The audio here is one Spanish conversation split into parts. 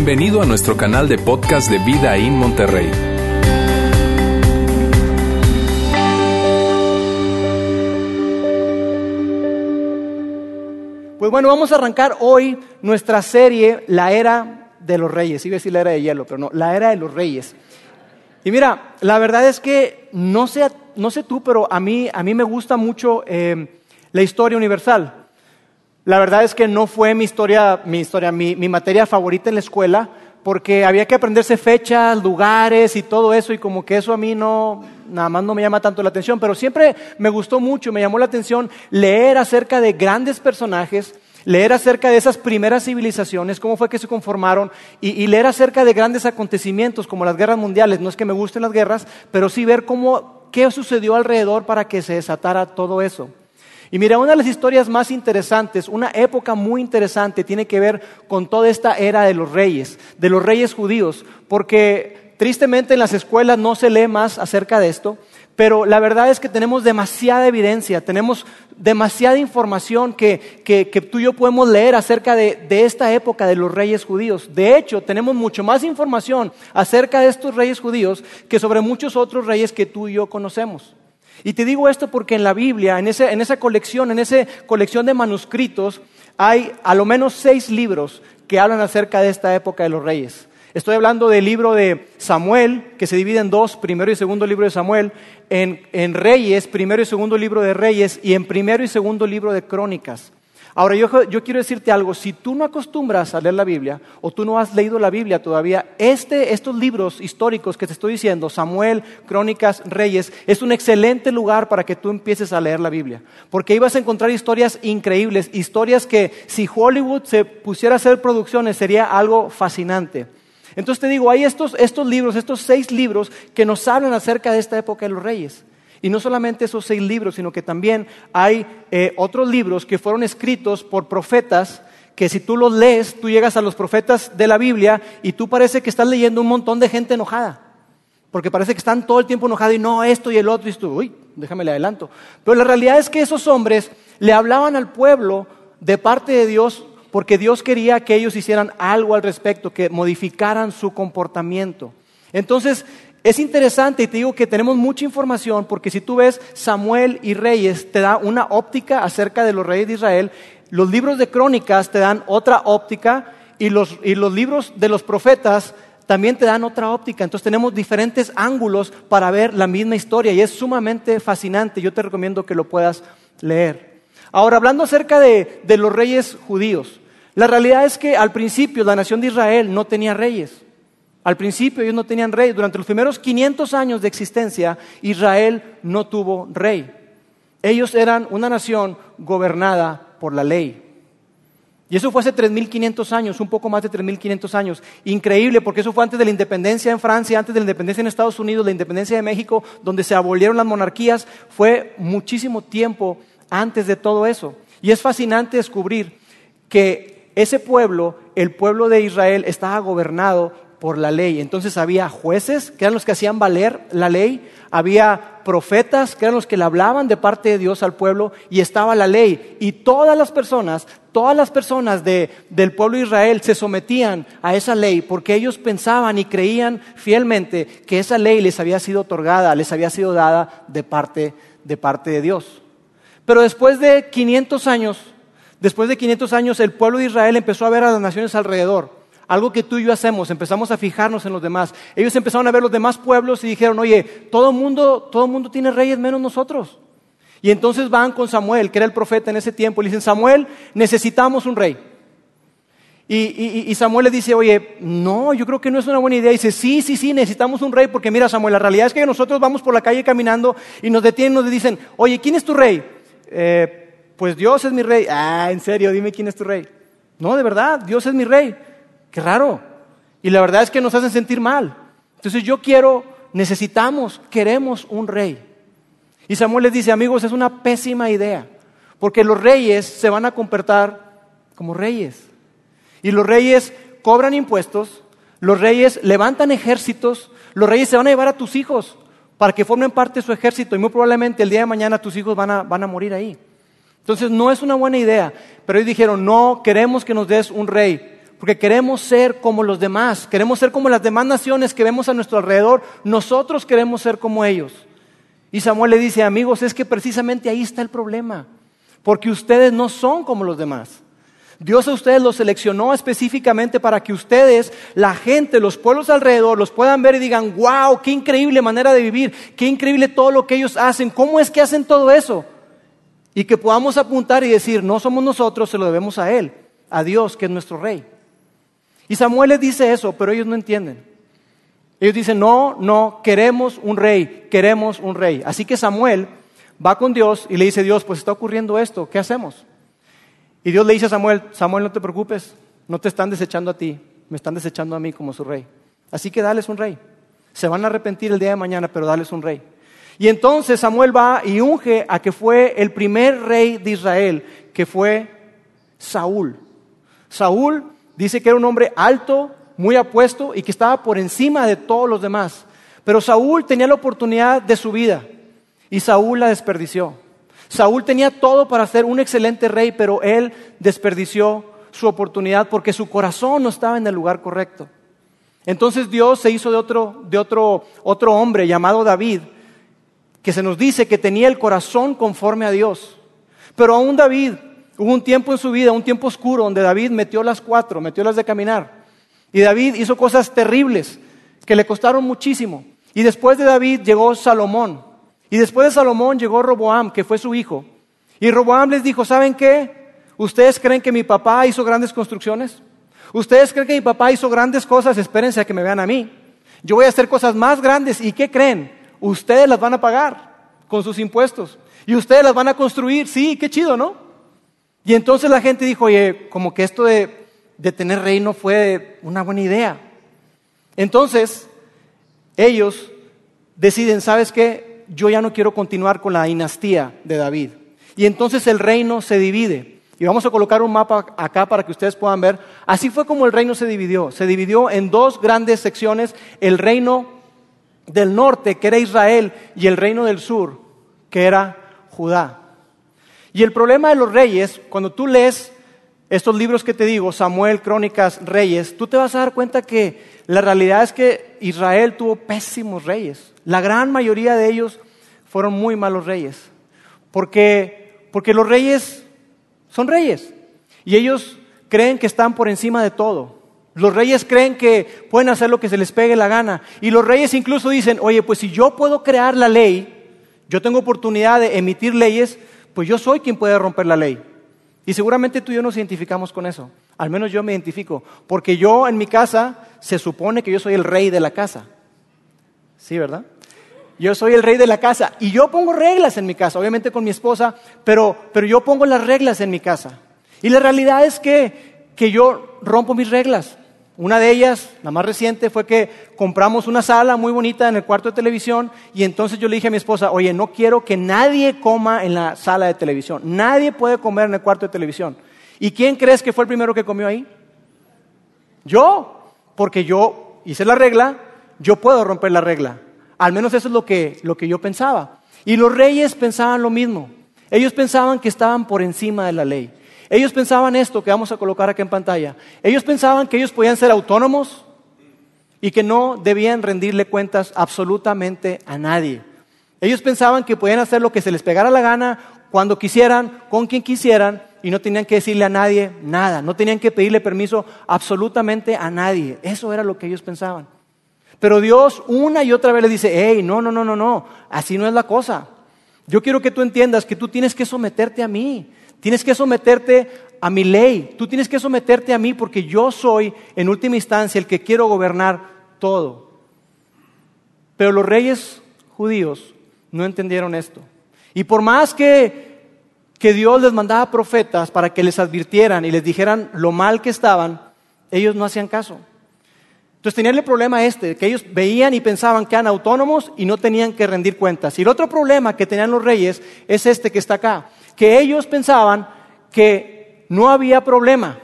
Bienvenido a nuestro canal de podcast de Vida en Monterrey. Pues bueno, vamos a arrancar hoy nuestra serie La Era de los Reyes. Iba a decir la Era de Hielo, pero no, La Era de los Reyes. Y mira, la verdad es que no sé, no sé tú, pero a mí, a mí me gusta mucho eh, la historia universal. La verdad es que no fue mi historia, mi, historia mi, mi materia favorita en la escuela, porque había que aprenderse fechas, lugares y todo eso, y como que eso a mí no, nada más no me llama tanto la atención, pero siempre me gustó mucho, me llamó la atención leer acerca de grandes personajes, leer acerca de esas primeras civilizaciones, cómo fue que se conformaron, y, y, leer acerca de grandes acontecimientos como las guerras mundiales. No es que me gusten las guerras, pero sí ver cómo, qué sucedió alrededor para que se desatara todo eso. Y mira, una de las historias más interesantes, una época muy interesante, tiene que ver con toda esta era de los reyes, de los reyes judíos, porque tristemente en las escuelas no se lee más acerca de esto, pero la verdad es que tenemos demasiada evidencia, tenemos demasiada información que, que, tú y yo podemos leer acerca de, de, esta época de los reyes judíos. De hecho, tenemos mucho más información acerca de estos reyes judíos que sobre muchos otros reyes que tú y yo conocemos. Y te digo esto porque en la Biblia, en, ese, en esa colección, en esa colección de manuscritos, hay a lo menos seis libros que hablan acerca de esta época de los reyes. Estoy hablando del libro de Samuel, que se divide en dos, primero y segundo libro de Samuel, en, en Reyes, primero y segundo libro de Reyes, y en primero y segundo libro de Crónicas. Ahora, yo, quiero decirte algo, si tú no acostumbras a leer la Biblia o tú no has leído la Biblia todavía, este, estos libros históricos que te estoy diciendo, Samuel, Crónicas, Reyes, es un excelente lugar para que tú empieces a leer la Biblia. Porque vas a encontrar historias increíbles, historias que si Hollywood se pusiera a hacer producciones sería algo fascinante. Entonces te digo, hay estos, estos libros, estos seis libros que nos hablan acerca de esta época de los reyes. Y no solamente esos seis libros, sino que también hay eh, otros libros que fueron escritos por profetas que si tú los lees, tú llegas a los profetas de la Biblia y tú parece que estás leyendo un montón de gente enojada. Porque parece que están todo el tiempo enojados y no, esto y el otro, y tú, uy, déjame le adelanto. Pero la realidad es que esos hombres le hablaban al pueblo de parte de Dios porque Dios quería que ellos hicieran algo al respecto, que modificaran su comportamiento. Entonces, es interesante y te digo que tenemos mucha información porque si tú ves Samuel y Reyes te da una óptica acerca de los reyes de Israel, los libros de crónicas te dan otra óptica y los, y los libros de los profetas también te dan otra óptica. Entonces tenemos diferentes ángulos para ver la misma historia y es sumamente fascinante. Yo te recomiendo que lo puedas leer. Ahora, hablando acerca de, de los reyes judíos, la realidad es que al principio la nación de Israel no tenía reyes. Al principio ellos no tenían rey. Durante los primeros 500 años de existencia, Israel no tuvo rey. Ellos eran una nación gobernada por la ley. Y eso fue hace 3.500 años, un poco más de 3.500 años. Increíble, porque eso fue antes de la independencia en Francia, antes de la independencia en Estados Unidos, la independencia de México, donde se abolieron las monarquías. Fue muchísimo tiempo antes de todo eso. Y es fascinante descubrir que ese pueblo, el pueblo de Israel, estaba gobernado por la ley. Entonces había jueces, que eran los que hacían valer la ley, había profetas, que eran los que le hablaban de parte de Dios al pueblo, y estaba la ley. Y todas las personas, todas las personas de, del pueblo de Israel se sometían a esa ley porque ellos pensaban y creían fielmente que esa ley les había sido otorgada, les había sido dada de parte de, parte de Dios. Pero después de 500 años, después de 500 años, el pueblo de Israel empezó a ver a las naciones alrededor algo que tú y yo hacemos, empezamos a fijarnos en los demás. Ellos empezaron a ver los demás pueblos y dijeron, oye, todo mundo, todo mundo tiene reyes menos nosotros. Y entonces van con Samuel, que era el profeta en ese tiempo, y le dicen, Samuel, necesitamos un rey. Y, Samuel le dice, oye, no, yo creo que no es una buena idea. Dice, sí, sí, sí, necesitamos un rey, porque mira, Samuel, la realidad es que nosotros vamos por la calle caminando y nos detienen nos dicen, oye, ¿quién es tu rey? Eh, pues Dios es mi rey. Ah, en serio, dime quién es tu rey. No, de verdad, Dios es mi rey. Qué raro. Y la verdad es que nos hacen sentir mal. Entonces yo quiero, necesitamos, queremos un rey. Y Samuel les dice, amigos, es una pésima idea, porque los reyes se van a comportar como reyes. Y los reyes cobran impuestos, los reyes levantan ejércitos, los reyes se van a llevar a tus hijos para que formen parte de su ejército y muy probablemente el día de mañana tus hijos van a, van a morir ahí. Entonces no es una buena idea, pero ellos dijeron, no queremos que nos des un rey, Porque queremos ser como los demás, queremos ser como las demás naciones que vemos a nuestro alrededor, nosotros queremos ser como ellos. Y Samuel le dice, amigos, es que precisamente ahí está el problema, porque ustedes no son como los demás. Dios a ustedes los seleccionó específicamente para que ustedes, la gente, los pueblos alrededor, los puedan ver y digan, wow, qué increíble manera de vivir, qué increíble todo lo que ellos hacen, cómo es que hacen todo eso. Y que podamos apuntar y decir, no somos nosotros, se lo debemos a Él, a Dios, que es nuestro Rey. Y Samuel les dice eso, pero ellos no entienden. Ellos dicen, no, no, queremos un rey, queremos un rey. Así que Samuel va con Dios y le dice, Dios, pues está ocurriendo esto, ¿qué hacemos? Y Dios le dice a Samuel, Samuel, no te preocupes, no te están desechando a ti, me están desechando a mí como su rey. Así que dales un rey. Se van a arrepentir el día de mañana, pero dales un rey. Y entonces Samuel va y unge a que fue el primer rey de Israel, que fue Saúl. Saúl dice que era un hombre alto, muy apuesto y que estaba por encima de todos los demás. Pero Saúl tenía la oportunidad de su vida y Saúl la desperdició. Saúl tenía todo para ser un excelente rey, pero él desperdició su oportunidad porque su corazón no estaba en el lugar correcto. Entonces Dios se hizo de otro, de otro, otro hombre llamado David, que se nos dice que tenía el corazón conforme a Dios. Pero aún David, hubo un tiempo en su vida, un tiempo oscuro, donde David metió las cuatro, metió las de caminar. Y David hizo cosas terribles que le costaron muchísimo. Y después de David llegó Salomón. Y después de Salomón llegó Roboam, que fue su hijo. Y Roboam les dijo, ¿saben qué? ¿Ustedes creen que mi papá hizo grandes construcciones? ¿Ustedes creen que mi papá hizo grandes cosas? Espérense a que me vean a mí. Yo voy a hacer cosas más grandes. ¿Y qué creen? Ustedes las van a pagar con sus impuestos. Y ustedes las van a construir. Sí, qué chido, ¿no? Y entonces la gente dijo, oye, como que esto de de tener reino fue una buena idea. Entonces, ellos deciden, ¿sabes qué? Yo ya no quiero continuar con la dinastía de David. Y entonces el reino se divide. Y vamos a colocar un mapa acá para que ustedes puedan ver. Así fue como el reino se dividió. Se dividió en dos grandes secciones. El reino del norte, que era Israel, y el reino del sur, que era Judá. Y el problema de los reyes, cuando tú lees estos libros que te digo, Samuel, Crónicas, Reyes, tú te vas a dar cuenta que la realidad es que Israel tuvo pésimos reyes. La gran mayoría de ellos fueron muy malos reyes. Porque, porque los reyes son reyes. Y ellos creen que están por encima de todo. Los reyes creen que pueden hacer lo que se les pegue la gana. Y los reyes incluso dicen, oye, pues si yo puedo crear la ley, yo tengo oportunidad de emitir leyes, pues yo soy quien puede romper la ley. Y seguramente tú y yo nos identificamos con eso. Al menos yo me identifico. Porque yo en mi casa se supone que yo soy el rey de la casa. ¿Sí, verdad? Yo soy el rey de la casa. Y yo pongo reglas en mi casa, obviamente con mi esposa, pero, pero yo pongo las reglas en mi casa. Y la realidad es que, que yo rompo mis reglas. Una de ellas, la más reciente, fue que compramos una sala muy bonita en el cuarto de televisión y entonces yo le dije a mi esposa, oye, no quiero que nadie coma en la sala de televisión. Nadie puede comer en el cuarto de televisión. ¿Y quién crees que fue el primero que comió ahí? Yo, porque yo hice la regla, yo puedo romper la regla. Al menos eso es lo que, lo que yo pensaba. Y los reyes pensaban lo mismo. Ellos pensaban que estaban por encima de la ley. Ellos pensaban esto que vamos a colocar aquí en pantalla. Ellos pensaban que ellos podían ser autónomos y que no debían rendirle cuentas absolutamente a nadie. Ellos pensaban que podían hacer lo que se les pegara la gana, cuando quisieran, con quien quisieran, y no tenían que decirle a nadie nada, no tenían que pedirle permiso absolutamente a nadie. Eso era lo que ellos pensaban. Pero Dios una y otra vez le dice, hey, no, no, no, no, no, así no es la cosa. Yo quiero que tú entiendas que tú tienes que someterte a mí. Tienes que someterte a mi ley. Tú tienes que someterte a mí porque yo soy, en última instancia, el que quiero gobernar todo. Pero los reyes judíos no entendieron esto. Y por más que, que Dios les mandaba profetas para que les advirtieran y les dijeran lo mal que estaban, ellos no hacían caso. Entonces tenían el problema este, que ellos veían y pensaban que eran autónomos y no tenían que rendir cuentas. Y el otro problema que tenían los reyes es este que está acá que ellos pensaban que no había problema,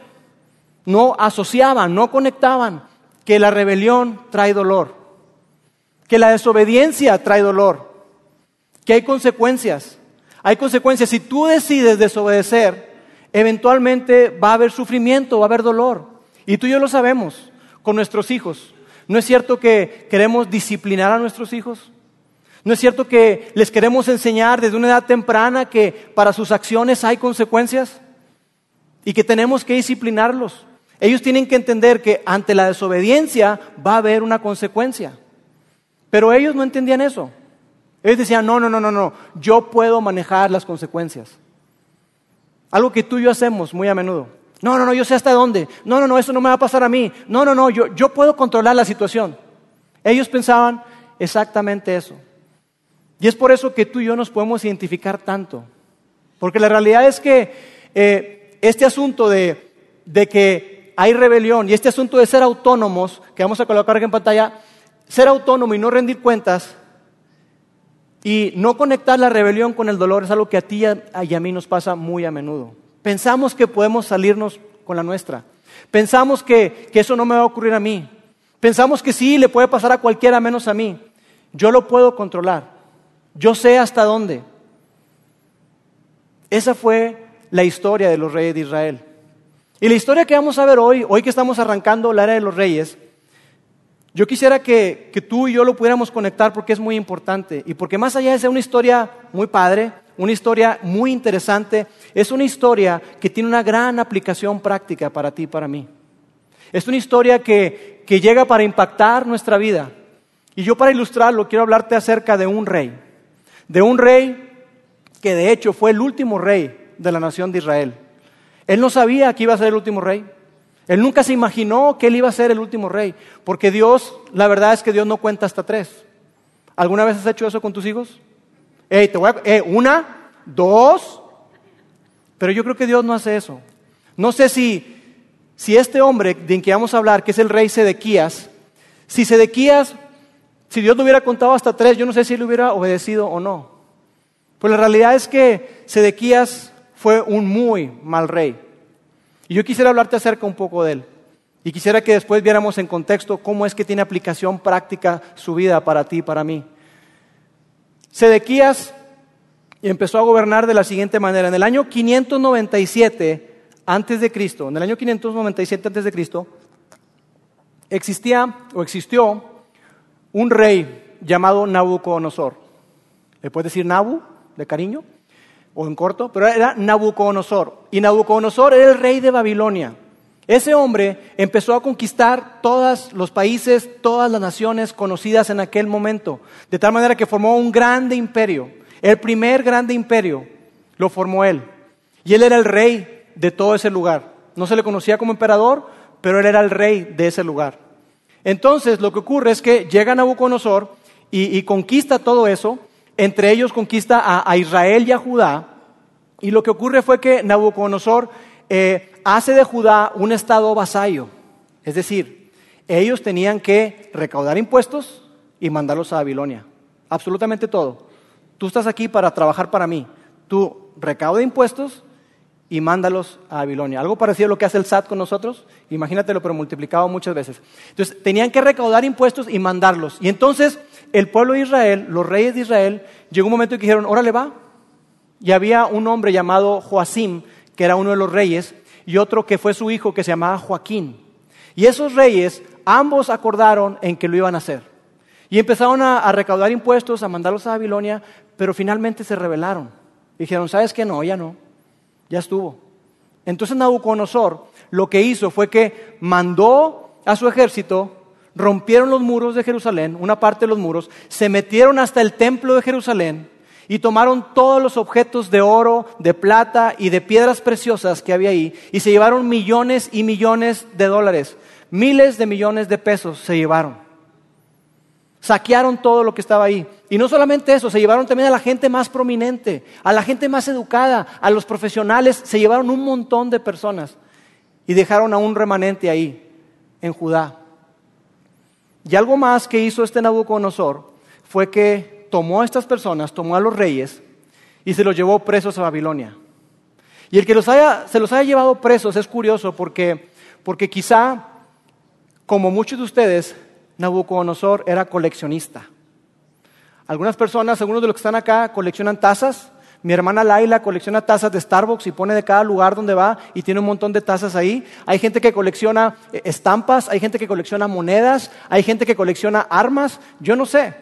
no asociaban, no conectaban que la rebelión trae dolor, que la desobediencia trae dolor, que hay consecuencias. Hay consecuencias. Si tú decides desobedecer, eventualmente va a haber sufrimiento, va a haber dolor. Y tú y yo lo sabemos con nuestros hijos. ¿No es cierto que queremos disciplinar a nuestros hijos? ¿No es cierto que les queremos enseñar desde una edad temprana que para sus acciones hay consecuencias? Y que tenemos que disciplinarlos. Ellos tienen que entender que ante la desobediencia va a haber una consecuencia. Pero ellos no entendían eso. Ellos decían, no, no, no, no, no, yo puedo manejar las consecuencias. Algo que tú y yo hacemos muy a menudo. No, no, no, yo sé hasta dónde. No, no, no, eso no me va a pasar a mí. No, no, no, yo, yo puedo controlar la situación. Ellos pensaban exactamente eso. Y es por eso que tú y yo nos podemos identificar tanto. Porque la realidad es que eh, este asunto de, que hay rebelión y este asunto de ser autónomos, que vamos a colocar aquí en pantalla, ser autónomo y no rendir cuentas y no conectar la rebelión con el dolor es algo que a ti y a mí nos pasa muy a menudo. Pensamos que podemos salirnos con la nuestra. Pensamos que, eso no me va a ocurrir a mí. Pensamos que sí, le puede pasar a cualquiera menos a mí. Yo lo puedo controlar. Yo sé hasta dónde. Esa fue la historia de los reyes de Israel. Y la historia que vamos a ver hoy, hoy que estamos arrancando la era de los reyes, yo quisiera que, tú y yo lo pudiéramos conectar porque es muy importante y porque más allá de ser una historia muy padre, una historia muy interesante, es una historia que tiene una gran aplicación práctica para ti y para mí. Es una historia que llega para impactar nuestra vida. Y yo para ilustrarlo quiero hablarte acerca de un rey, de un rey que de hecho fue el último rey de la nación de Israel. Él no sabía que iba a ser el último rey. Él nunca se imaginó que él iba a ser el último rey, porque Dios, la verdad es que Dios no cuenta hasta tres. ¿Alguna vez has hecho eso con tus hijos? te voy eh, una, dos. Pero yo creo que Dios no hace eso. No sé si, si este hombre de quien vamos a hablar, que es el rey Sedequías, si Sedequías, si Dios lo hubiera contado hasta tres, yo no sé si él hubiera obedecido o no. Pues la realidad es que Sedequías fue un muy mal rey. Y yo quisiera hablarte acerca un poco de él. Y quisiera que después viéramos en contexto cómo es que tiene aplicación práctica su vida para ti y para mí. Sedequías empezó a gobernar de la siguiente manera. En el año 597 antes de Cristo, en el año 597 antes de Cristo, existía o existió un rey llamado Nabucodonosor. ¿Le puedes decir Nabu de cariño? O en corto, pero era Nabucodonosor. Y Nabucodonosor era el rey de Babilonia. Ese hombre empezó a conquistar todos los países, todas las naciones conocidas en aquel momento, de tal manera que formó un grande imperio. El primer grande imperio lo formó él. Y él era el rey de todo ese lugar. No se le conocía como emperador, pero él era el rey de ese lugar. Entonces lo que ocurre es que llega Nabucodonosor y, conquista todo eso, entre ellos conquista a, Israel y a Judá, y lo que ocurre fue que Nabucodonosor eh, hace de Judá un estado vasallo. Es decir, ellos tenían que recaudar impuestos y mandarlos a Babilonia. Absolutamente todo. Tú estás aquí para trabajar para mí. Tú recauda impuestos y mándalos a Babilonia. Algo parecido a lo que hace el SAT con nosotros. Imagínatelo, pero multiplicado muchas veces. Entonces, tenían que recaudar impuestos y mandarlos. Y entonces, el pueblo de Israel, los reyes de Israel, llegó un momento en que dijeron, órale va. Y había un hombre llamado Joacim, que era uno de los reyes, y otro que fue su hijo, que se llamaba Joaquín. Y esos reyes, ambos acordaron en que lo iban a hacer. Y empezaron a, recaudar impuestos, a mandarlos a Babilonia, pero finalmente se rebelaron. Dijeron, ¿sabes qué? No, ya no, ya estuvo. Entonces Nabucodonosor lo que hizo fue que mandó a su ejército, rompieron los muros de Jerusalén, una parte de los muros, se metieron hasta el templo de Jerusalén, y tomaron todos los objetos de oro, de plata y de piedras preciosas que había ahí y se llevaron millones y millones de dólares. Miles de millones de pesos se llevaron. Saquearon todo lo que estaba ahí. Y no solamente eso, se llevaron también a la gente más prominente, a la gente más educada, a los profesionales. Se llevaron un montón de personas y dejaron a un remanente ahí, en Judá. Y algo más que hizo este Nabucodonosor fue que tomó a estas personas, tomó a los reyes y se los llevó presos a Babilonia. Y el que se los haya llevado presos es curioso porque, porque quizá, como muchos de ustedes, Nabucodonosor era coleccionista. Algunas personas, algunos de los que están acá, coleccionan tazas, Mi hermana Laila colecciona tazas de Starbucks y pone de cada lugar donde va y tiene un montón de tazas ahí. Hay gente que colecciona eh, estampas, hay gente que colecciona monedas, hay gente que colecciona armas, yo no sé,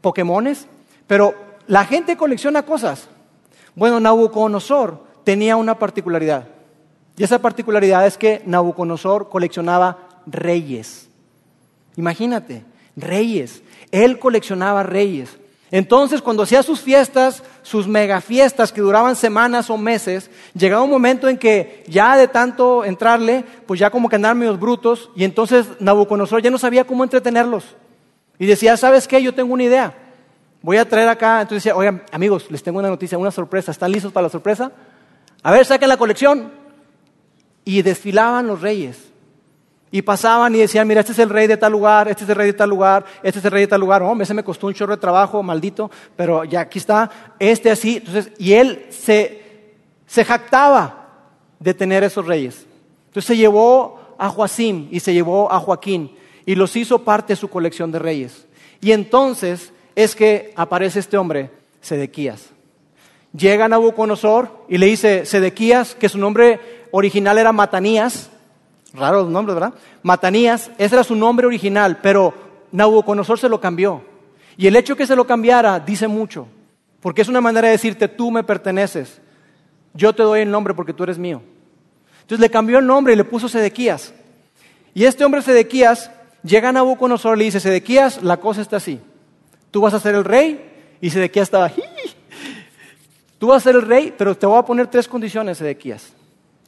Pokémones, pero la gente colecciona cosas. Bueno, Nabucodonosor tenía una particularidad. Y esa particularidad es que Nabucodonosor coleccionaba reyes. Imagínate, reyes. Él coleccionaba reyes. Entonces, cuando hacía sus fiestas, sus mega fiestas que duraban semanas o meses, llegaba un momento en que ya de tanto entrarle, pues ya como que andaban medio brutos, y entonces Nabucodonosor ya no sabía cómo entretenerlos. Y decía, ¿sabes qué? Yo tengo una idea. Voy a traer acá. Entonces decía, oigan, amigos, les tengo una noticia, una sorpresa. ¿Están listos para la sorpresa? A ver, saquen la colección. Y desfilaban los reyes. Y pasaban y decían, mira, este es el rey de tal lugar, este es el rey de tal lugar, este es el rey de tal lugar. Hombre, ese me costó un chorro de trabajo, maldito, pero ya aquí está, este así. Entonces, y él se, se jactaba de tener esos reyes. Entonces se llevó a Joacim y se llevó a Joaquín y los hizo parte de su colección de reyes. Y entonces es que aparece este hombre, Sedequías. Llega Nabucodonosor y le dice, Sedequías, que su nombre original era Matanías, Raro los nombres, ¿verdad? Matanías, ese era su nombre original, pero Nabucodonosor se lo cambió. Y el hecho que se lo cambiara dice mucho, porque es una manera de decirte, tú me perteneces, yo te doy el nombre porque tú eres mío. Entonces le cambió el nombre y le puso Sedequías. Y este hombre Sedequías llega a Nabucodonosor y le dice, Sedequías, la cosa está así. Tú vas a ser el rey y Sedequías estaba, tú vas a ser el rey, pero te voy a poner tres condiciones, Sedequías.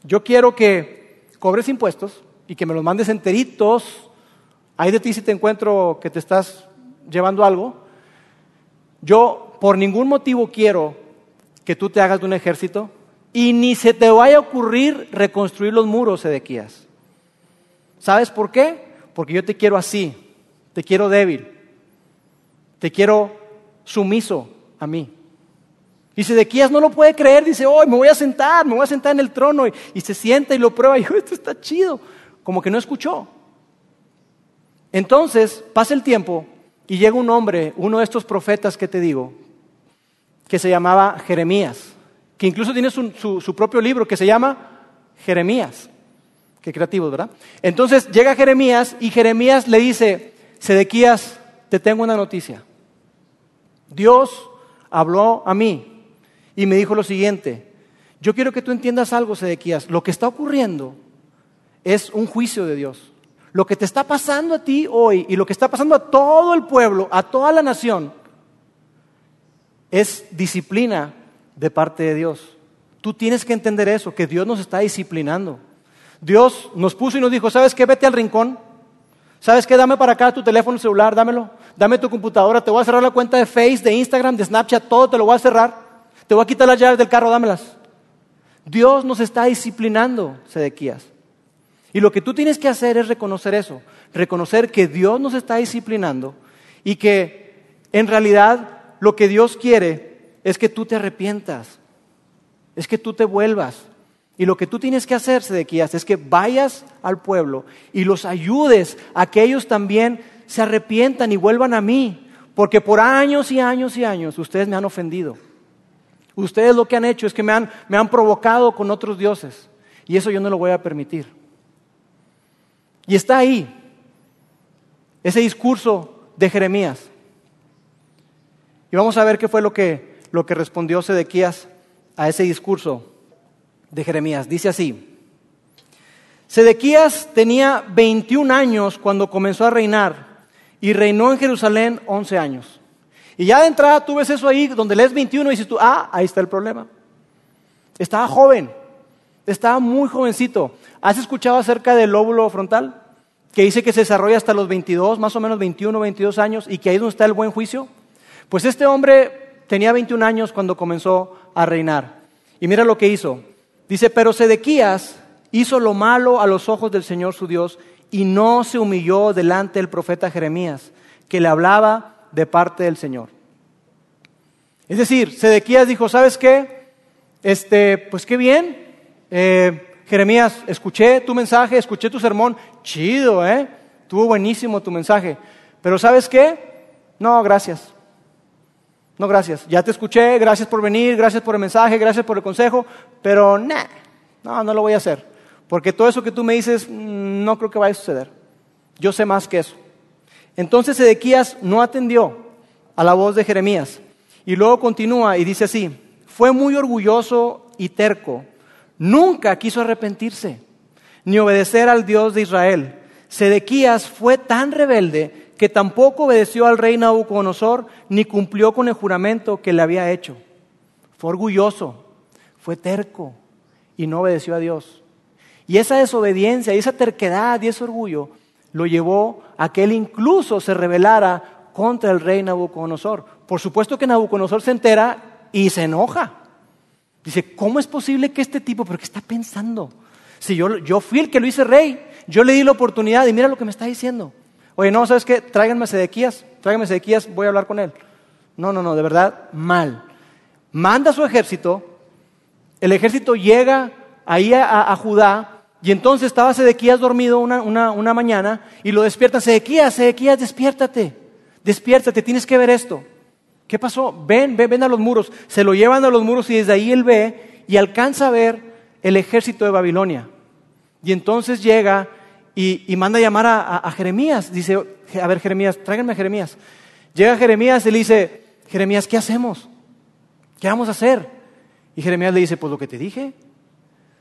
Yo quiero que cobres impuestos y que me los mandes enteritos, hay de ti si te encuentro que te estás llevando algo, yo por ningún motivo quiero que tú te hagas de un ejército y ni se te vaya a ocurrir reconstruir los muros, Edequías. ¿Sabes por qué? Porque yo te quiero así, te quiero débil, te quiero sumiso a mí. Y Sedequías no lo puede creer, dice, hoy me voy a sentar, me voy a sentar en el trono. Y, se sienta y lo prueba y dice, esto está chido. Como que no escuchó. Entonces pasa el tiempo y llega un hombre, uno de estos profetas que te digo, que se llamaba Jeremías, que incluso tiene su, su propio libro que se llama Jeremías. Qué creativo, ¿verdad? Entonces llega Jeremías y Jeremías le dice, Sedequías, te tengo una noticia. Dios habló a mí y me dijo lo siguiente, yo quiero que tú entiendas algo, Sedequías, lo que está ocurriendo es un juicio de Dios. Lo que te está pasando a ti hoy y lo que está pasando a todo el pueblo, a toda la nación, es disciplina de parte de Dios. Tú tienes que entender eso, que Dios nos está disciplinando. Dios nos puso y nos dijo, ¿sabes qué? Vete al rincón. ¿Sabes qué? Dame para acá tu teléfono celular, dámelo. Dame tu computadora, te voy a cerrar la cuenta de Face, de Instagram, de Snapchat, todo te lo voy a cerrar. Te voy a quitar las llaves del carro, dámelas. Dios nos está disciplinando, Sedequías. Y lo que tú tienes que hacer es reconocer eso, reconocer que Dios nos está disciplinando y que en realidad lo que Dios quiere es que tú te arrepientas, es que tú te vuelvas. Y lo que tú tienes que hacer, Sedequías, es que vayas al pueblo y los ayudes a que ellos también se arrepientan y vuelvan a mí, porque por años y años y años ustedes me han ofendido. Ustedes lo que han hecho es que me han, me han provocado con otros dioses. Y eso yo no lo voy a permitir. Y está ahí, ese discurso de Jeremías. Y vamos a ver qué fue lo que, lo que respondió Sedequías a ese discurso de Jeremías. Dice así, Sedequías tenía 21 años cuando comenzó a reinar y reinó en Jerusalén 11 años. Y ya de entrada tú ves eso ahí, donde lees 21 y dices tú, ah, ahí está el problema. Estaba joven, estaba muy jovencito. ¿Has escuchado acerca del lóbulo frontal? Que dice que se desarrolla hasta los 22, más o menos 21, 22 años, y que ahí es donde está el buen juicio. Pues este hombre tenía 21 años cuando comenzó a reinar. Y mira lo que hizo. Dice, pero Sedequías hizo lo malo a los ojos del Señor su Dios y no se humilló delante del profeta Jeremías, que le hablaba de parte del Señor. Es decir, Sedequías dijo, ¿sabes qué? Este, pues qué bien. Eh, Jeremías, escuché tu mensaje, escuché tu sermón. Chido, ¿eh? Estuvo buenísimo tu mensaje. Pero ¿sabes qué? No, gracias. No, gracias. Ya te escuché, gracias por venir, gracias por el mensaje, gracias por el consejo, pero nah, no, no lo voy a hacer. Porque todo eso que tú me dices, mm, no creo que vaya a suceder. Yo sé más que eso. Entonces Ezequías no atendió a la voz de Jeremías. Y luego continúa y dice así, fue muy orgulloso y terco. Nunca quiso arrepentirse, ni obedecer al Dios de Israel. Sedequías fue tan rebelde que tampoco obedeció al rey Nabucodonosor ni cumplió con el juramento que le había hecho. Fue orgulloso, fue terco y no obedeció a Dios. Y esa desobediencia, y esa terquedad y ese orgullo lo llevó a que él incluso se rebelara contra el rey Nabucodonosor. Por supuesto que Nabucodonosor se entera y se enoja. Dice, ¿cómo es posible que este tipo, pero qué está pensando? Si yo, yo fui el que lo hice rey, yo le di la oportunidad y mira lo que me está diciendo. Oye, no, ¿sabes qué? Tráiganme a Sedequías, tráiganme a Sedequías, voy a hablar con él. No, no, no, de verdad, mal. Manda su ejército, el ejército llega ahí a, Judá y entonces estaba Sedequías dormido una, una mañana y lo despiertan, Sedequías, Sedequías, despiértate, despiértate, tienes que ver esto. ¿Qué pasó? Ven, ven, ven a los muros. Se lo llevan a los muros y desde ahí él ve y alcanza a ver el ejército de Babilonia. Y entonces llega y, manda a llamar a, Jeremías. Dice, a ver Jeremías, tráiganme a Jeremías. Llega Jeremías y le dice, Jeremías, ¿qué hacemos? ¿Qué vamos a hacer? Y Jeremías le dice, pues lo que te dije.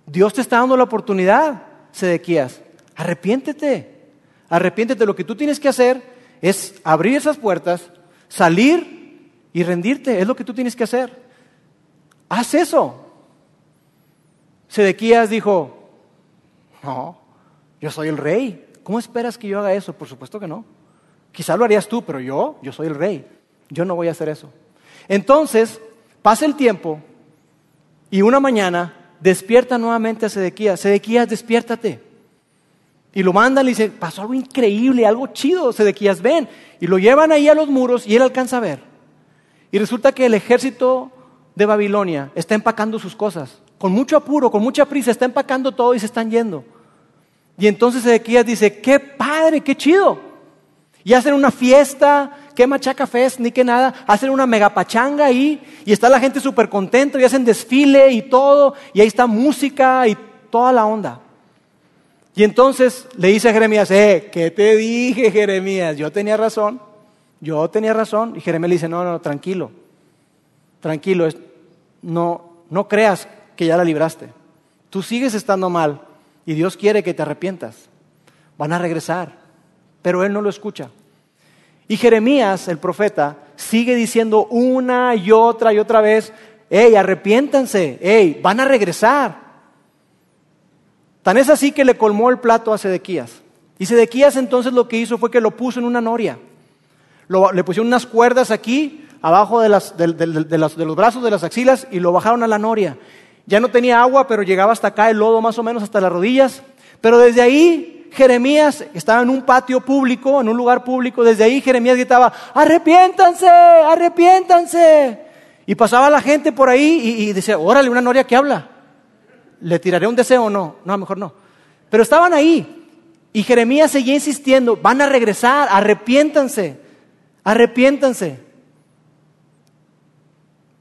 Dios te está dando la oportunidad, Sedequías. Arrepiéntete. Arrepiéntete. Lo que tú tienes que hacer es abrir esas puertas, salir y rendirte. Es lo que tú tienes que hacer. Haz eso. Sedequías dijo, no, yo soy el rey. ¿Cómo esperas que yo haga eso? Por supuesto que no. Quizá lo harías tú, pero yo, yo soy el rey. Yo no voy a hacer eso. Entonces, pasa el tiempo y una mañana despierta nuevamente a Sedequías. Sedequías, despiértate. Y lo mandan y le dicen, pasó algo increíble, algo chido, Sedequías, ven. Y lo llevan ahí a los muros y él alcanza a ver. Y resulta que el ejército de Babilonia está empacando sus cosas. Con mucho apuro, con mucha prisa, está empacando todo y se están yendo. Y entonces Ezequías dice, qué padre, qué chido. Y hacen una fiesta, qué machaca fest, ni qué nada. Hacen una megapachanga ahí y está la gente súper contenta y hacen desfile y todo. Y ahí está música y toda la onda. Y entonces le dice a Jeremías, eh, ¿qué te dije Jeremías? Yo tenía razón, yo tenía razón. Y Jeremías le dice, no, no, tranquilo, tranquilo, no, no creas que ya la libraste. Tú sigues estando mal y Dios quiere que te arrepientas. Van a regresar, pero Él no lo escucha. Y Jeremías, el profeta, sigue diciendo una y otra y otra vez, hey, arrepiéntanse, hey, van a regresar. Tan es así que le colmó el plato a Sedequías. Y Sedequías entonces lo que hizo fue que lo puso en una noria. le pusieron unas cuerdas aquí, abajo de, de los brazos, de las axilas, y lo bajaron a la noria. Ya no tenía agua, pero llegaba hasta acá el lodo más o menos hasta las rodillas. Pero desde ahí Jeremías estaba en un patio público, en un lugar público. Desde ahí Jeremías gritaba, arrepiéntanse, arrepiéntanse. Y pasaba la gente por ahí y, decía, órale, una noria que habla. ¿Le tiraré un deseo o no? No, mejor no. Pero estaban ahí. Y Jeremías seguía insistiendo, van a regresar, arrepiéntanse, arrepiéntanse.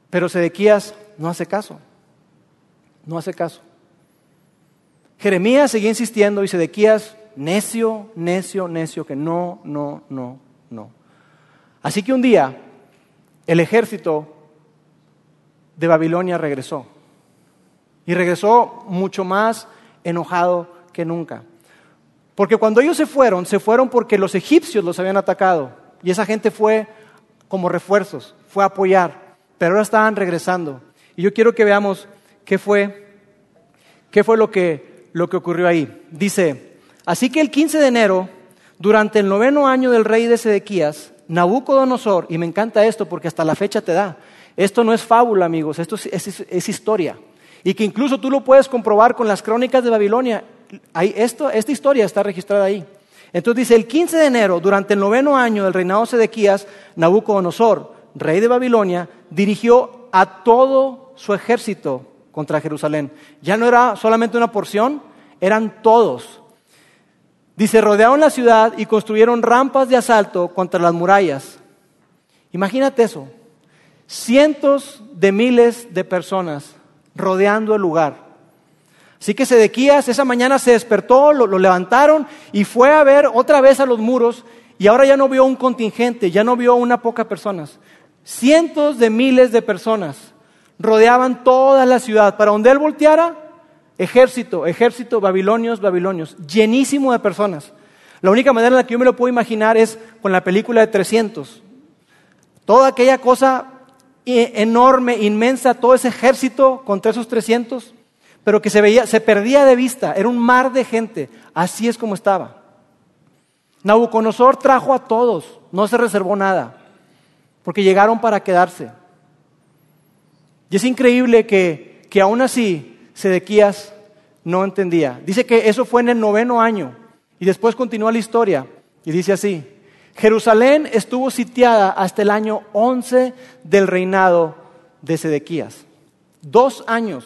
Pero Sedequías no hace caso. No hace caso. Jeremías seguía insistiendo y Sedequías, necio, necio, necio, que no, no, no, no. Así que un día el ejército de Babilonia regresó. Y regresó mucho más enojado que nunca. Porque cuando ellos se fueron, se fueron porque los egipcios los habían atacado. Y esa gente fue como refuerzos, fue a apoyar. Pero ahora estaban regresando. Y yo quiero que veamos ¿Qué fue? ¿Qué fue lo que, lo que ocurrió ahí? Dice, así que el 15 de enero, durante el noveno año del rey de Sedequías, Nabucodonosor, y me encanta esto porque hasta la fecha te da, esto no es fábula amigos, esto es, historia, y que incluso tú lo puedes comprobar con las crónicas de Babilonia, esto, esta historia está registrada ahí. Entonces dice, el 15 de enero, durante el noveno año del reinado de Sedequías, Nabucodonosor, rey de Babilonia, dirigió a todo su ejército contra Jerusalén. Ya no era solamente una porción, eran todos. Dice, rodearon la ciudad y construyeron rampas de asalto contra las murallas. Imagínate eso. cientos de miles de personas rodeando el lugar. Así que Sedequías esa mañana se despertó, lo, levantaron y fue a ver otra vez a los muros y ahora ya no vio un contingente, ya no vio una poca personas. Cientos de miles de personas rodeaban toda la ciudad. Para donde él volteara, ejército, ejército, babilonios, babilonios, llenísimo de personas. La única manera en la que yo me lo puedo imaginar es con la película de 300. Toda aquella cosa enorme, inmensa, todo ese ejército contra esos 300, pero que se veía, se perdía de vista, era un mar de gente. Así es como estaba. Nabucodonosor trajo a todos, no se reservó nada, porque llegaron para quedarse. Y es increíble que, que aún así Sedequías no entendía. Dice que eso fue en el noveno año. Y después continúa la historia y dice así, Jerusalén estuvo sitiada hasta el año 11 del reinado de Sedequías. Dos años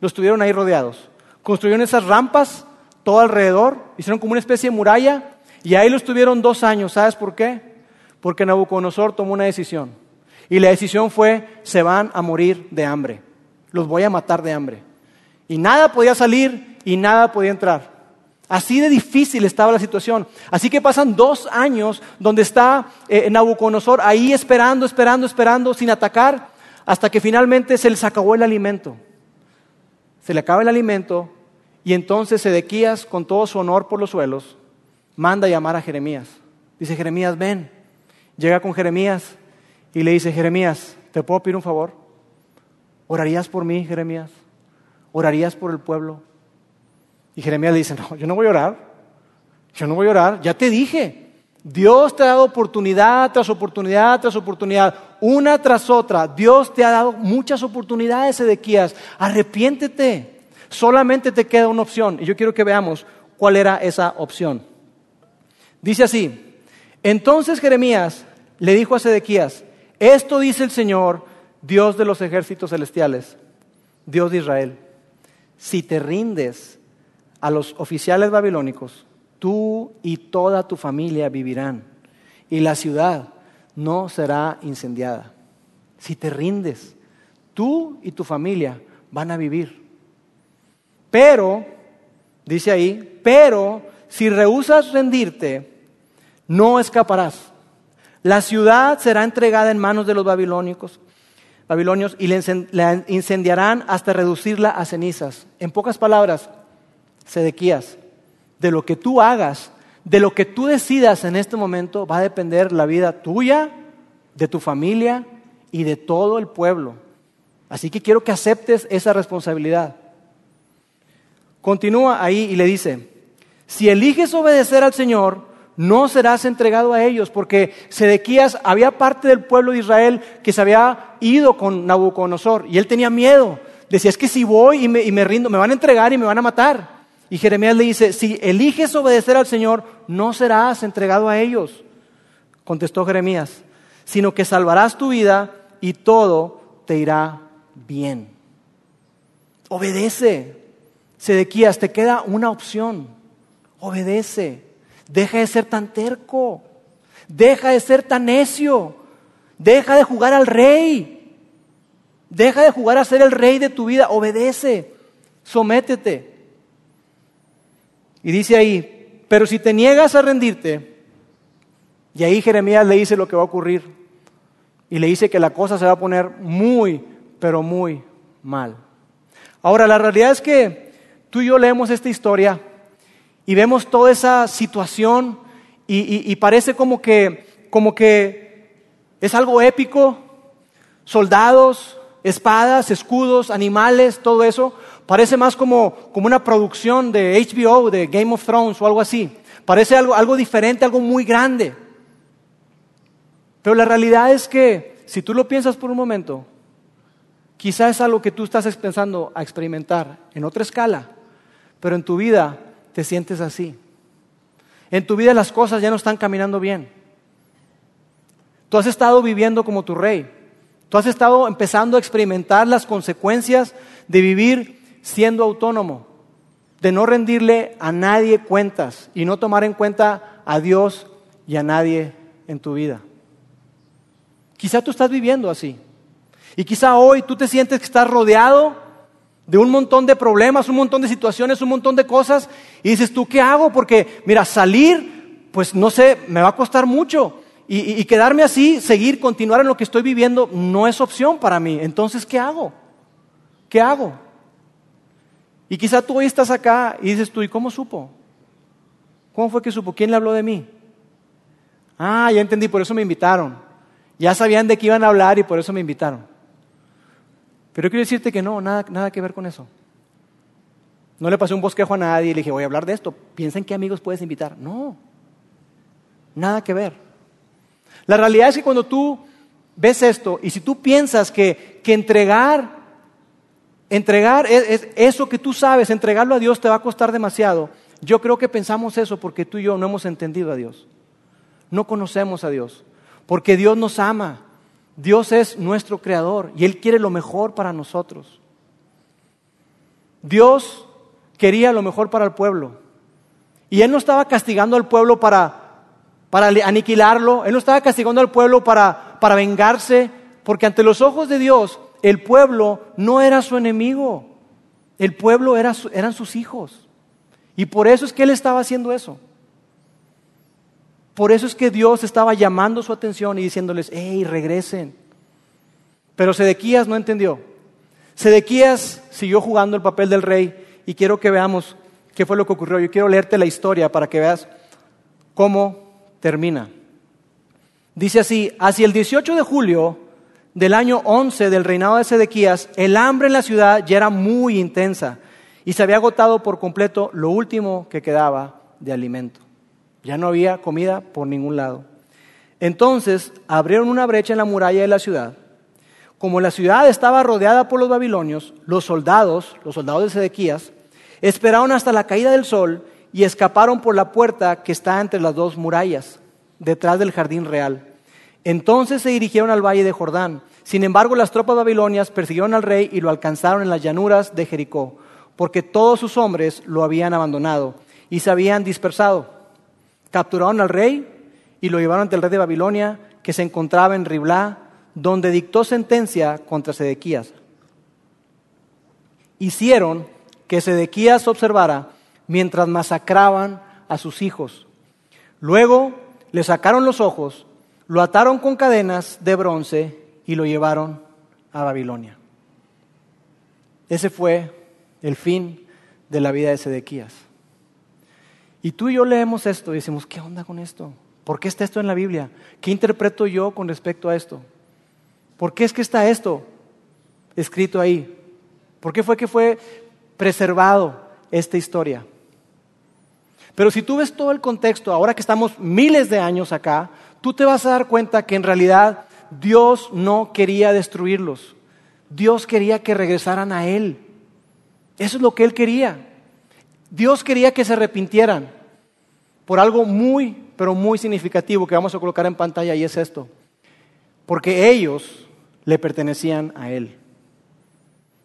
los tuvieron ahí rodeados. Construyeron esas rampas todo alrededor, hicieron como una especie de muralla y ahí los tuvieron dos años. ¿Sabes por qué? Porque Nabucodonosor tomó una decisión. Y la decisión fue, se van a morir de hambre. Los voy a matar de hambre. Y nada podía salir y nada podía entrar. Así de difícil estaba la situación. Así que pasan dos años donde está eh, Nabucodonosor ahí esperando, esperando, esperando, sin atacar, hasta que finalmente se les acabó el alimento. Se le acaba el alimento y entonces Sedequías, con todo su honor por los suelos, manda a llamar a Jeremías. Dice, Jeremías, ven. Llega con Jeremías y le dice, Jeremías, ¿te puedo pedir un favor? ¿Orarías por mí, Jeremías? ¿Orarías por el pueblo? Y Jeremías le dice, no, yo no voy a orar, yo no voy a orar, ya te dije, Dios te ha dado oportunidad tras oportunidad tras oportunidad, una tras otra, Dios te ha dado muchas oportunidades, Edequías, arrepiéntete, solamente te queda una opción, y yo quiero que veamos cuál era esa opción. Dice así, entonces Jeremías le dijo a Sedequías, esto dice el Señor, Dios de los ejércitos celestiales, Dios de Israel, si te rindes a los oficiales babilónicos, tú y toda tu familia vivirán y la ciudad no será incendiada. Si te rindes, tú y tu familia van a vivir. Pero, dice ahí, pero si rehusas rendirte, no escaparás. La ciudad será entregada en manos de los babilónicos, babilonios y la incendiarán hasta reducirla a cenizas. En pocas palabras, Sedequías, de lo que tú hagas, de lo que tú decidas en este momento, va a depender la vida tuya, de tu familia y de todo el pueblo. Así que quiero que aceptes esa responsabilidad. Continúa ahí y le dice, si eliges obedecer al Señor, no serás entregado a ellos, porque Sedequías había parte del pueblo de Israel que se había ido con Nabucodonosor y él tenía miedo. Decía, es que si voy y me, y me rindo, me van a entregar y me van a matar. Y Jeremías le dice, si eliges obedecer al Señor, no serás entregado a ellos. Contestó Jeremías, sino que salvarás tu vida y todo te irá bien. Obedece. Sedequías, te queda una opción. Obedece. Deja de ser tan terco. Deja de ser tan necio. Deja de jugar al rey. Deja de jugar a ser el rey de tu vida. Obedece. Sométete. Y dice ahí, pero si te niegas a rendirte, y ahí Jeremías le dice lo que va a ocurrir, y le dice que la cosa se va a poner muy, pero muy mal. Ahora, la realidad es que tú y yo leemos esta historia y vemos toda esa situación y, parece como que, como que es algo épico, soldados, espadas, escudos, animales, todo eso, Parece más como, una producción de HBO, de Game of Thrones o algo así. Parece algo, algo diferente, algo muy grande. Pero la realidad es que, si tú lo piensas por un momento, quizás es algo que tú estás pensando a experimentar en otra escala, pero en tu vida te sientes así. En tu vida las cosas ya no están caminando bien. Tú has estado viviendo como tu rey. Tú has estado empezando a experimentar las consecuencias de vivir siendo autónomo, de no rendirle a nadie cuentas y no tomar en cuenta a Dios y a nadie en tu vida. Quizá tú estás viviendo así. Y quizá hoy tú te sientes que estás rodeado de un montón de problemas, un montón de situaciones, un montón de cosas. Y dices tú, ¿qué hago? Porque, mira, salir, pues no sé, me va a costar mucho. Y, y, quedarme así, seguir, continuar en lo que estoy viviendo, no es opción para mí. Entonces, ¿qué hago? ¿Qué hago? Y quizá tú hoy estás acá y dices tú, ¿y cómo supo? ¿Cómo fue que supo? ¿Quién le habló de mí? Ah, ya entendí, por eso me invitaron. Ya sabían de qué iban a hablar y por eso me invitaron. Pero quiero decirte que no, nada, nada que ver con eso. No le pasé un bosquejo a nadie y le dije, voy a hablar de esto. Piensa en qué amigos puedes invitar. No, nada que ver. La realidad es que cuando tú ves esto y si tú piensas que, que entregar, entregar es, eso que tú sabes, entregarlo a Dios te va a costar demasiado, yo creo que pensamos eso porque tú y yo no hemos entendido a Dios. No conocemos a Dios. Porque Dios nos ama. Dios es nuestro creador y Él quiere lo mejor para nosotros. Dios quería lo mejor para el pueblo. Y Él no estaba castigando al pueblo para, para aniquilarlo, Él no estaba castigando al pueblo para, para vengarse, porque ante los ojos de Dios el pueblo no era su enemigo, el pueblo era eran sus hijos. Y por eso es que Él estaba haciendo eso. Por eso es que Dios estaba llamando su atención y diciéndoles, hey, regresen. Pero Sedequías no entendió. Sedequías siguió jugando el papel del rey y quiero que veamos qué fue lo que ocurrió. Yo quiero leerte la historia para que veas cómo termina. Dice así, hacia el 18 de julio del año 11 del reinado de Sedequías, el hambre en la ciudad ya era muy intensa y se había agotado por completo lo último que quedaba de alimento. Ya no había comida por ningún lado. Entonces abrieron una brecha en la muralla de la ciudad. Como la ciudad estaba rodeada por los babilonios, los soldados, los soldados de Sedequías, esperaron hasta la caída del sol y escaparon por la puerta que está entre las dos murallas, detrás del jardín real. Entonces se dirigieron al valle de Jordán. Sin embargo, las tropas babilonias persiguieron al rey y lo alcanzaron en las llanuras de Jericó, porque todos sus hombres lo habían abandonado y se habían dispersado capturaron al rey y lo llevaron ante el rey de Babilonia, que se encontraba en Riblá, donde dictó sentencia contra Sedequías. Hicieron que Sedequías observara mientras masacraban a sus hijos. Luego le sacaron los ojos, lo ataron con cadenas de bronce y lo llevaron a Babilonia. Ese fue el fin de la vida de Sedequías. Y tú y yo leemos esto y decimos, ¿qué onda con esto? ¿Por qué está esto en la Biblia? ¿Qué interpreto yo con respecto a esto? ¿Por qué es que está esto escrito ahí? ¿Por qué fue que fue preservado esta historia? Pero si tú ves todo el contexto, ahora que estamos miles de años acá, tú te vas a dar cuenta que en realidad Dios no quería destruirlos. Dios quería que regresaran a Él. Eso es lo que Él quería. Dios quería que se arrepintieran por algo muy, pero muy significativo que vamos a colocar en pantalla y es esto. Porque ellos le pertenecían a Él.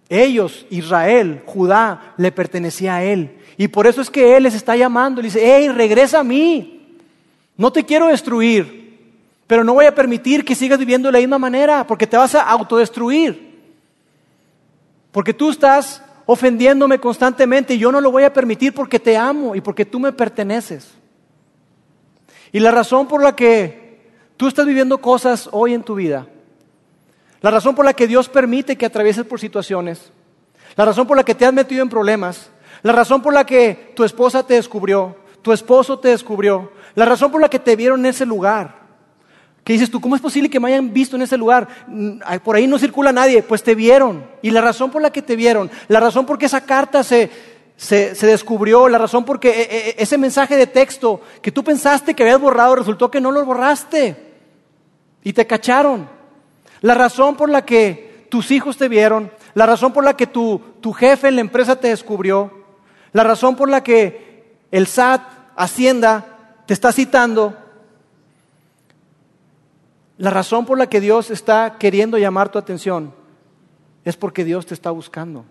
Ellos, Israel, Judá, le pertenecía a Él. Y por eso es que Él les está llamando. Le dice, hey, regresa a mí. No te quiero destruir, pero no voy a permitir que sigas viviendo de la misma manera, porque te vas a autodestruir. Porque tú estás ofendiéndome constantemente y yo no lo voy a permitir porque te amo y porque tú me perteneces. Y la razón por la que tú estás viviendo cosas hoy en tu vida, la razón por la que Dios permite que atravieses por situaciones, la razón por la que te has metido en problemas, la razón por la que tu esposa te descubrió, tu esposo te descubrió, la razón por la que te vieron en ese lugar, ¿Qué dices tú, ¿cómo es posible que me hayan visto en ese lugar? Mm, por ahí no circula nadie, pues te vieron. Y la razón por la que te vieron, la razón por qué esa carta se, se, descubrió, la razón por qué e, e, ese mensaje de texto que tú pensaste que habías borrado, resultó que no lo borraste. Y te cacharon. La razón por la que tus hijos te vieron, la razón por la que tu, tu jefe en la empresa te descubrió, la razón por la que el SAT, Hacienda, te está citando, la razón por la que Dios está queriendo llamar tu atención es porque Dios te está buscando.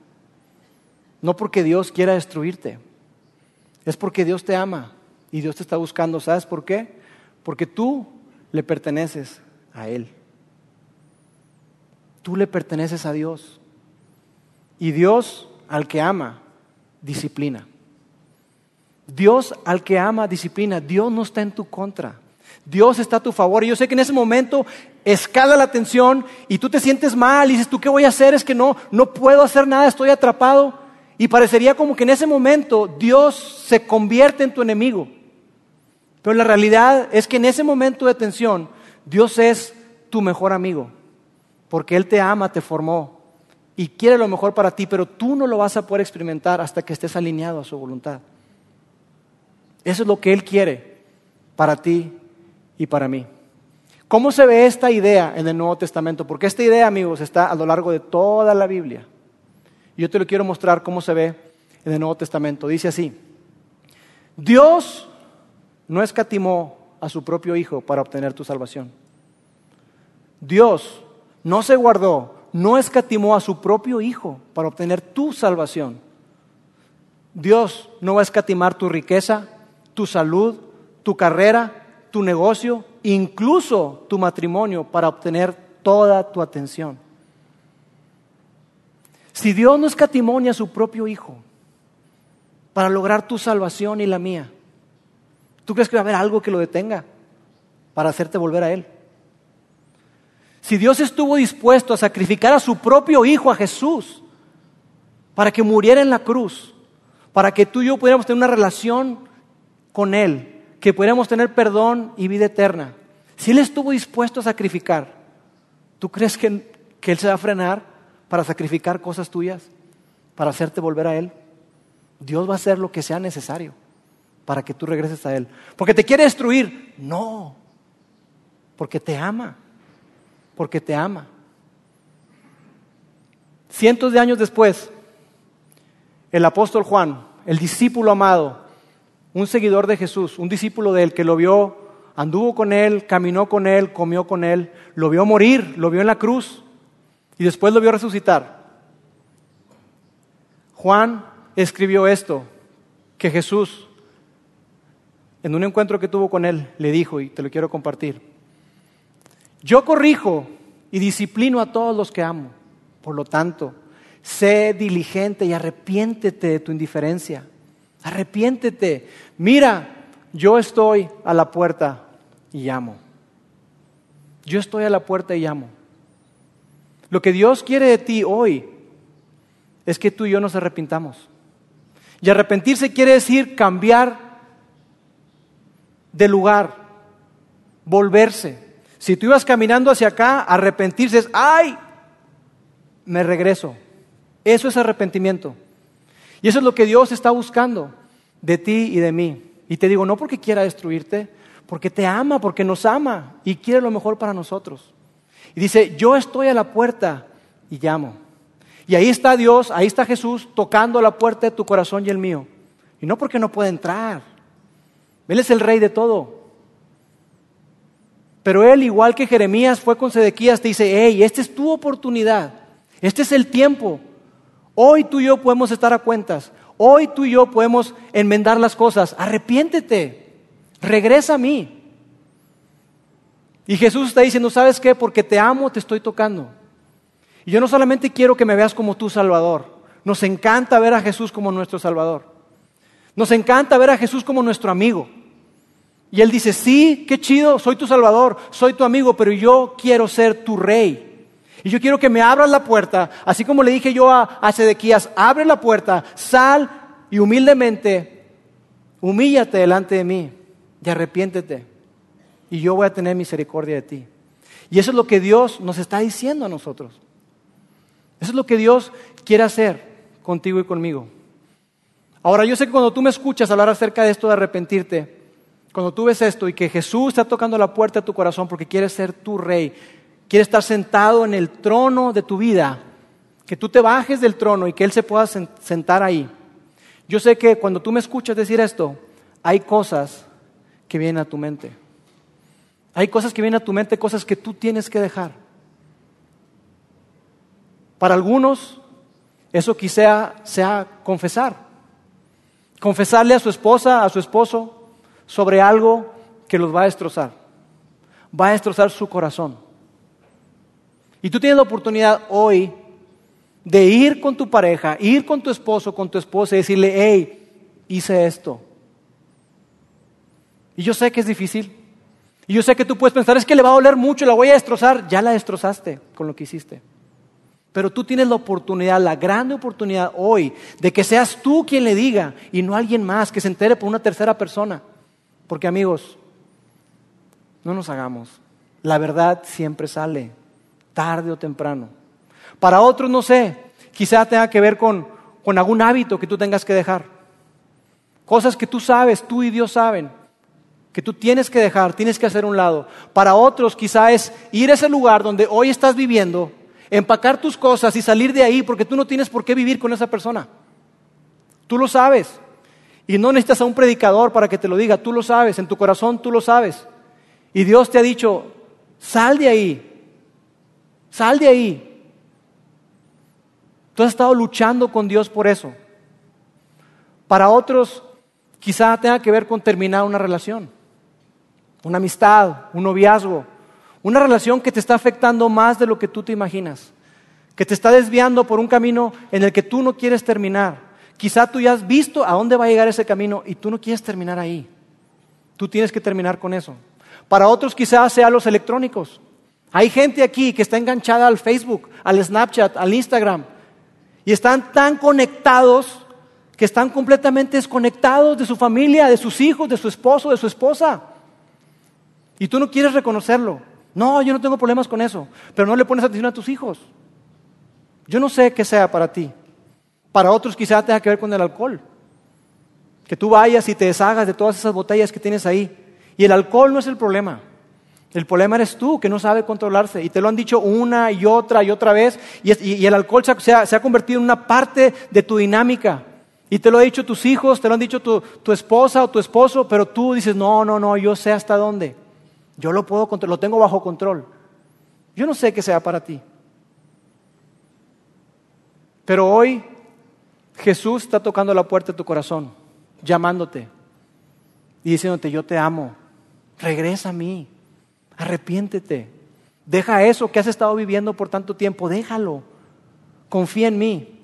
No porque Dios quiera destruirte. Es porque Dios te ama y Dios te está buscando. ¿Sabes por qué? Porque tú le perteneces a Él. Tú le perteneces a Dios. Y Dios al que ama, disciplina. Dios al que ama, disciplina. Dios no está en tu contra. Dios está a tu favor. Y yo sé que en ese momento escala la tensión y tú te sientes mal y dices, ¿tú qué voy a hacer? Es que no, no puedo hacer nada, estoy atrapado. Y parecería como que en ese momento Dios se convierte en tu enemigo. Pero la realidad es que en ese momento de tensión Dios es tu mejor amigo. Porque Él te ama, te formó y quiere lo mejor para ti, pero tú no lo vas a poder experimentar hasta que estés alineado a su voluntad. Eso es lo que Él quiere para ti y para mí. ¿Cómo se ve esta idea en el Nuevo Testamento? Porque esta idea, amigos, está a lo largo de toda la Biblia. Yo te lo quiero mostrar cómo se ve en el Nuevo Testamento. Dice así, Dios no escatimó a su propio Hijo para obtener tu salvación. Dios no se guardó, no escatimó a su propio Hijo para obtener tu salvación. Dios no va a escatimar tu riqueza, tu salud, tu carrera, tu negocio, incluso tu matrimonio para obtener toda tu atención. Si Dios no escatimonia a su propio Hijo para lograr tu salvación y la mía, ¿tú crees que va a haber algo que lo detenga para hacerte volver a Él? Si Dios estuvo dispuesto a sacrificar a su propio Hijo, a Jesús, para que muriera en la cruz, para que tú y yo pudiéramos tener una relación con Él, que pudiéramos tener perdón y vida eterna, si Él estuvo dispuesto a sacrificar, ¿tú crees que, que Él se va a frenar para sacrificar cosas tuyas, para hacerte volver a Él? Dios va a hacer lo que sea necesario para que tú regreses a Él. Porque te quiere destruir. No, porque te ama porque te ama. Cientos de años después, el apóstol Juan, el discípulo amado, un seguidor de Jesús, un discípulo de él que lo vio, anduvo con él, caminó con él, comió con él, lo vio morir, lo vio en la cruz y después lo vio resucitar. Juan escribió esto, que Jesús, en un encuentro que tuvo con él, le dijo, y te lo quiero compartir. Yo corrijo y disciplino a todos los que amo. Por lo tanto, sé diligente y arrepiéntete de tu indiferencia. Arrepiéntete. Mira, yo estoy a la puerta y llamo. Yo estoy a la puerta y llamo. Lo que Dios quiere de ti hoy es que tú y yo nos arrepintamos. Y arrepentirse quiere decir cambiar de lugar, volverse. Si tú ibas caminando hacia acá, arrepentirse es, ay, me regreso. Eso es arrepentimiento. Y eso es lo que Dios está buscando de ti y de mí. Y te digo, no porque quiera destruirte, porque te ama, porque nos ama y quiere lo mejor para nosotros. Y dice, yo estoy a la puerta y llamo. Y ahí está Dios, ahí está Jesús tocando la puerta de tu corazón y el mío. Y no porque no puede entrar. Él es el rey de todo. Pero él, igual que Jeremías fue con Sedequías, te dice, hey, esta es tu oportunidad, este es el tiempo. Hoy tú y yo podemos estar a cuentas, hoy tú y yo podemos enmendar las cosas, arrepiéntete, regresa a mí. Y Jesús está diciendo, ¿sabes qué? Porque te amo, te estoy tocando. Y yo no solamente quiero que me veas como tu Salvador, nos encanta ver a Jesús como nuestro Salvador. Nos encanta ver a Jesús como nuestro amigo. Y él dice, sí, qué chido, soy tu salvador, soy tu amigo, pero yo quiero ser tu rey. Y yo quiero que me abras la puerta, así como le dije yo a, a Sedequías, abre la puerta, sal y humildemente, humíllate delante de mí y arrepiéntete. Y yo voy a tener misericordia de ti. Y eso es lo que Dios nos está diciendo a nosotros. Eso es lo que Dios quiere hacer contigo y conmigo. Ahora, yo sé que cuando tú me escuchas hablar acerca de esto de arrepentirte, cuando tú ves esto y que Jesús está tocando la puerta de tu corazón porque quiere ser tu rey, quiere estar sentado en el trono de tu vida, que tú te bajes del trono y que Él se pueda sentar ahí. Yo sé que cuando tú me escuchas decir esto, hay cosas que vienen a tu mente. Hay cosas que vienen a tu mente, cosas que tú tienes que dejar. Para algunos, eso quizá sea confesar. Confesarle a su esposa, a su esposo, sobre algo que los va a destrozar. Va a destrozar su corazón. Y tú tienes la oportunidad hoy de ir con tu pareja, ir con tu esposo, con tu esposa y decirle, hey, hice esto. Y yo sé que es difícil. Y yo sé que tú puedes pensar, es que le va a doler mucho, la voy a destrozar. Ya la destrozaste con lo que hiciste. Pero tú tienes la oportunidad, la grande oportunidad hoy, de que seas tú quien le diga y no alguien más, que se entere por una tercera persona. Porque amigos, no nos hagamos. La verdad siempre sale, tarde o temprano. Para otros, no sé, quizá tenga que ver con, con algún hábito que tú tengas que dejar. Cosas que tú sabes, tú y Dios saben, que tú tienes que dejar, tienes que hacer un lado. Para otros quizá es ir a ese lugar donde hoy estás viviendo, empacar tus cosas y salir de ahí porque tú no tienes por qué vivir con esa persona. Tú lo sabes. Y no necesitas a un predicador para que te lo diga, tú lo sabes, en tu corazón tú lo sabes. Y Dios te ha dicho, sal de ahí, sal de ahí. Tú has estado luchando con Dios por eso. Para otros, quizá tenga que ver con terminar una relación, una amistad, un noviazgo, una relación que te está afectando más de lo que tú te imaginas, que te está desviando por un camino en el que tú no quieres terminar. Quizá tú ya has visto a dónde va a llegar ese camino y tú no quieres terminar ahí. Tú tienes que terminar con eso. Para otros quizás sea los electrónicos. Hay gente aquí que está enganchada al Facebook, al Snapchat, al Instagram, y están tan conectados que están completamente desconectados de su familia, de sus hijos, de su esposo, de su esposa. Y tú no quieres reconocerlo. No, yo no tengo problemas con eso, pero no le pones atención a tus hijos. Yo no sé qué sea para ti. Para otros quizá tenga que ver con el alcohol. Que tú vayas y te deshagas de todas esas botellas que tienes ahí. Y el alcohol no es el problema. El problema eres tú, que no sabe controlarse. Y te lo han dicho una y otra y otra vez. Y, el alcohol se ha, convertido en una parte de tu dinámica. Y te lo han dicho tus hijos, te lo han dicho tu, tu, esposa o tu esposo, pero tú dices, no, no, no, yo sé hasta dónde. Yo lo puedo controlar, lo tengo bajo control. Yo no sé qué sea para ti. Pero hoy Jesús está tocando la puerta de tu corazón, llamándote y diciéndote, yo te amo, regresa a mí. Arrepiéntete. Deja eso que has estado viviendo por tanto tiempo, déjalo. Confía en mí.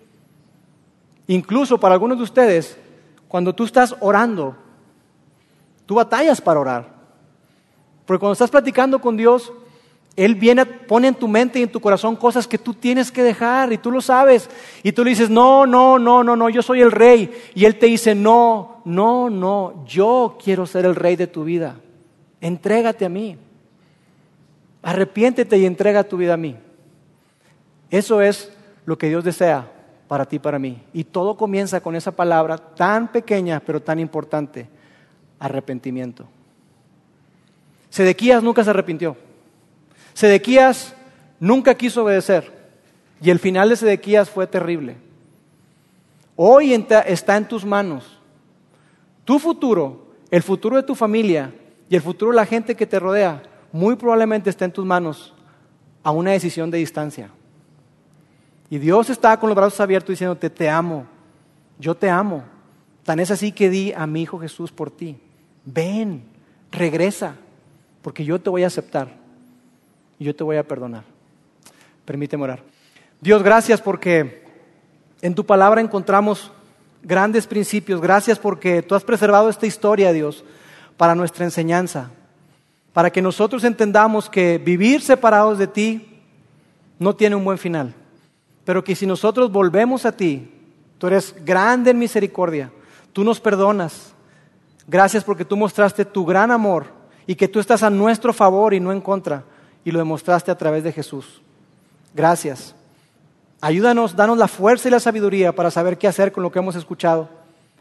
Incluso para algunos de ustedes, cuando tú estás orando, tú batallas para orar. Porque cuando estás platicando con Dios, Él viene, pone en tu mente y en tu corazón cosas que tú tienes que dejar y tú lo sabes. Y tú le dices, no, no, no, no, no, yo soy el rey. Y Él te dice, no, no, no, yo quiero ser el rey de tu vida. Entrégate a mí. Arrepiéntete y entrega tu vida a mí. Eso es lo que Dios desea para ti y para mí. Y todo comienza con esa palabra tan pequeña pero tan importante, arrepentimiento. Sedequías nunca se arrepintió. Sedequías nunca quiso obedecer. Y el final de Sedequías fue terrible. Hoy está en tus manos. Tu futuro, el futuro de tu familia y el futuro de la gente que te rodea muy probablemente está en tus manos a una decisión de distancia. Y Dios está con los brazos abiertos diciéndote, te amo, yo te amo. Tan es así que di a mi Hijo Jesús por ti. Ven, regresa, porque yo te voy a aceptar y yo te voy a perdonar. Permíteme orar. Dios, gracias porque en tu palabra encontramos grandes principios. Gracias porque tú has preservado esta historia, Dios, para nuestra enseñanza para que nosotros entendamos que vivir separados de ti no tiene un buen final, pero que si nosotros volvemos a ti, tú eres grande en misericordia, tú nos perdonas. Gracias porque tú mostraste tu gran amor y que tú estás a nuestro favor y no en contra, y lo demostraste a través de Jesús. Gracias. Ayúdanos, danos la fuerza y la sabiduría para saber qué hacer con lo que hemos escuchado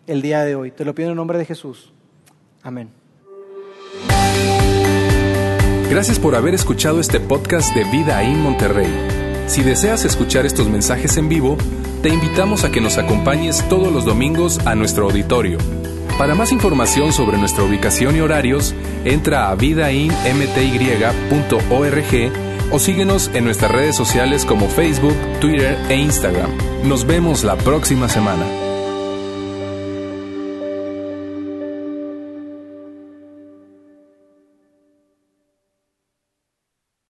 el día de hoy. Te lo pido en nombre de Jesús. Amén. Gracias por haber escuchado este podcast de Vida en Monterrey. Si deseas escuchar estos mensajes en vivo, te invitamos a que nos acompañes todos los domingos a nuestro auditorio. Para más información sobre nuestra ubicación y horarios, entra a vidainmty.org o síguenos en nuestras redes sociales como Facebook, Twitter e Instagram. Nos vemos la próxima semana.